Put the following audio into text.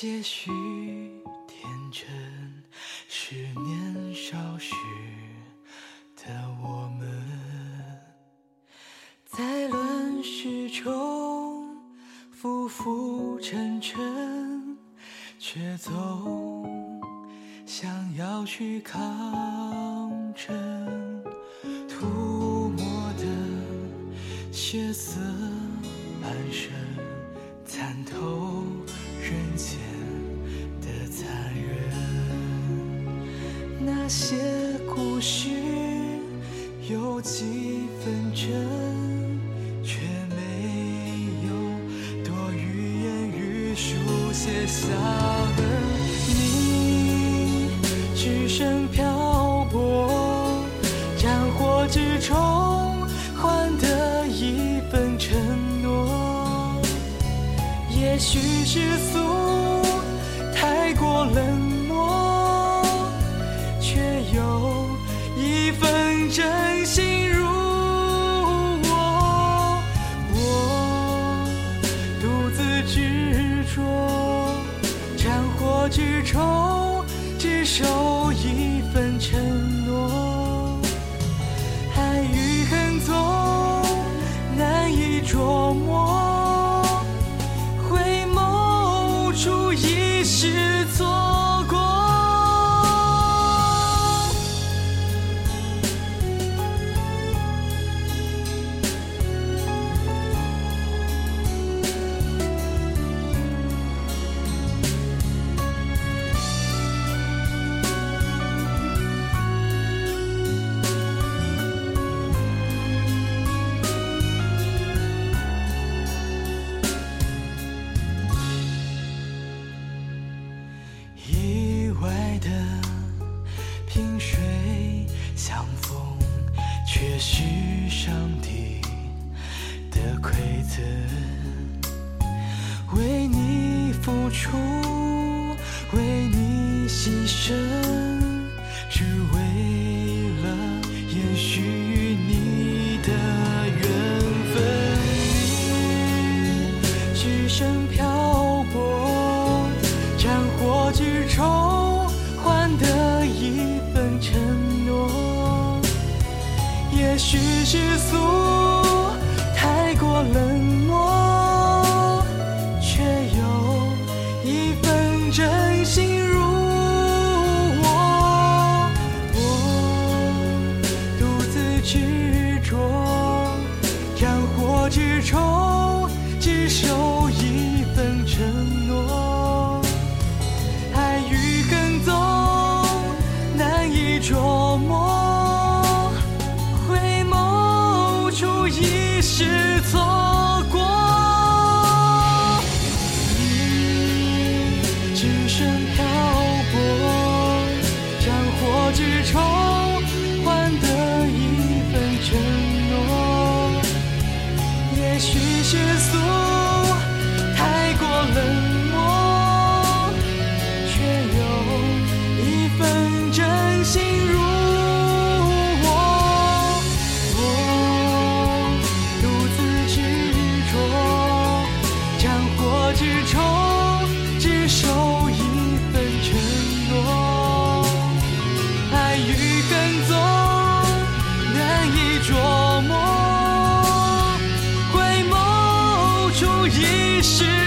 些许天真，是年少时的我们，在乱世中浮浮沉沉，却总想要去抗争，涂抹的血色半生，参透些故事有几分真，却没有多余言语书写下了你只身漂泊，战火之中换得一份承诺。也许世俗太过冷真心如我。我独自执着，战火之中只守一份承诺。爱与恨总难以捉摸，回眸处已是是上帝的馈赠。许世俗太过冷漠，却有一份真心入我。我独自执着，战火之中只守一份承诺。爱与恨总难以捉去世俗太过冷漠却又一份真心如我。我独自执着战火之中是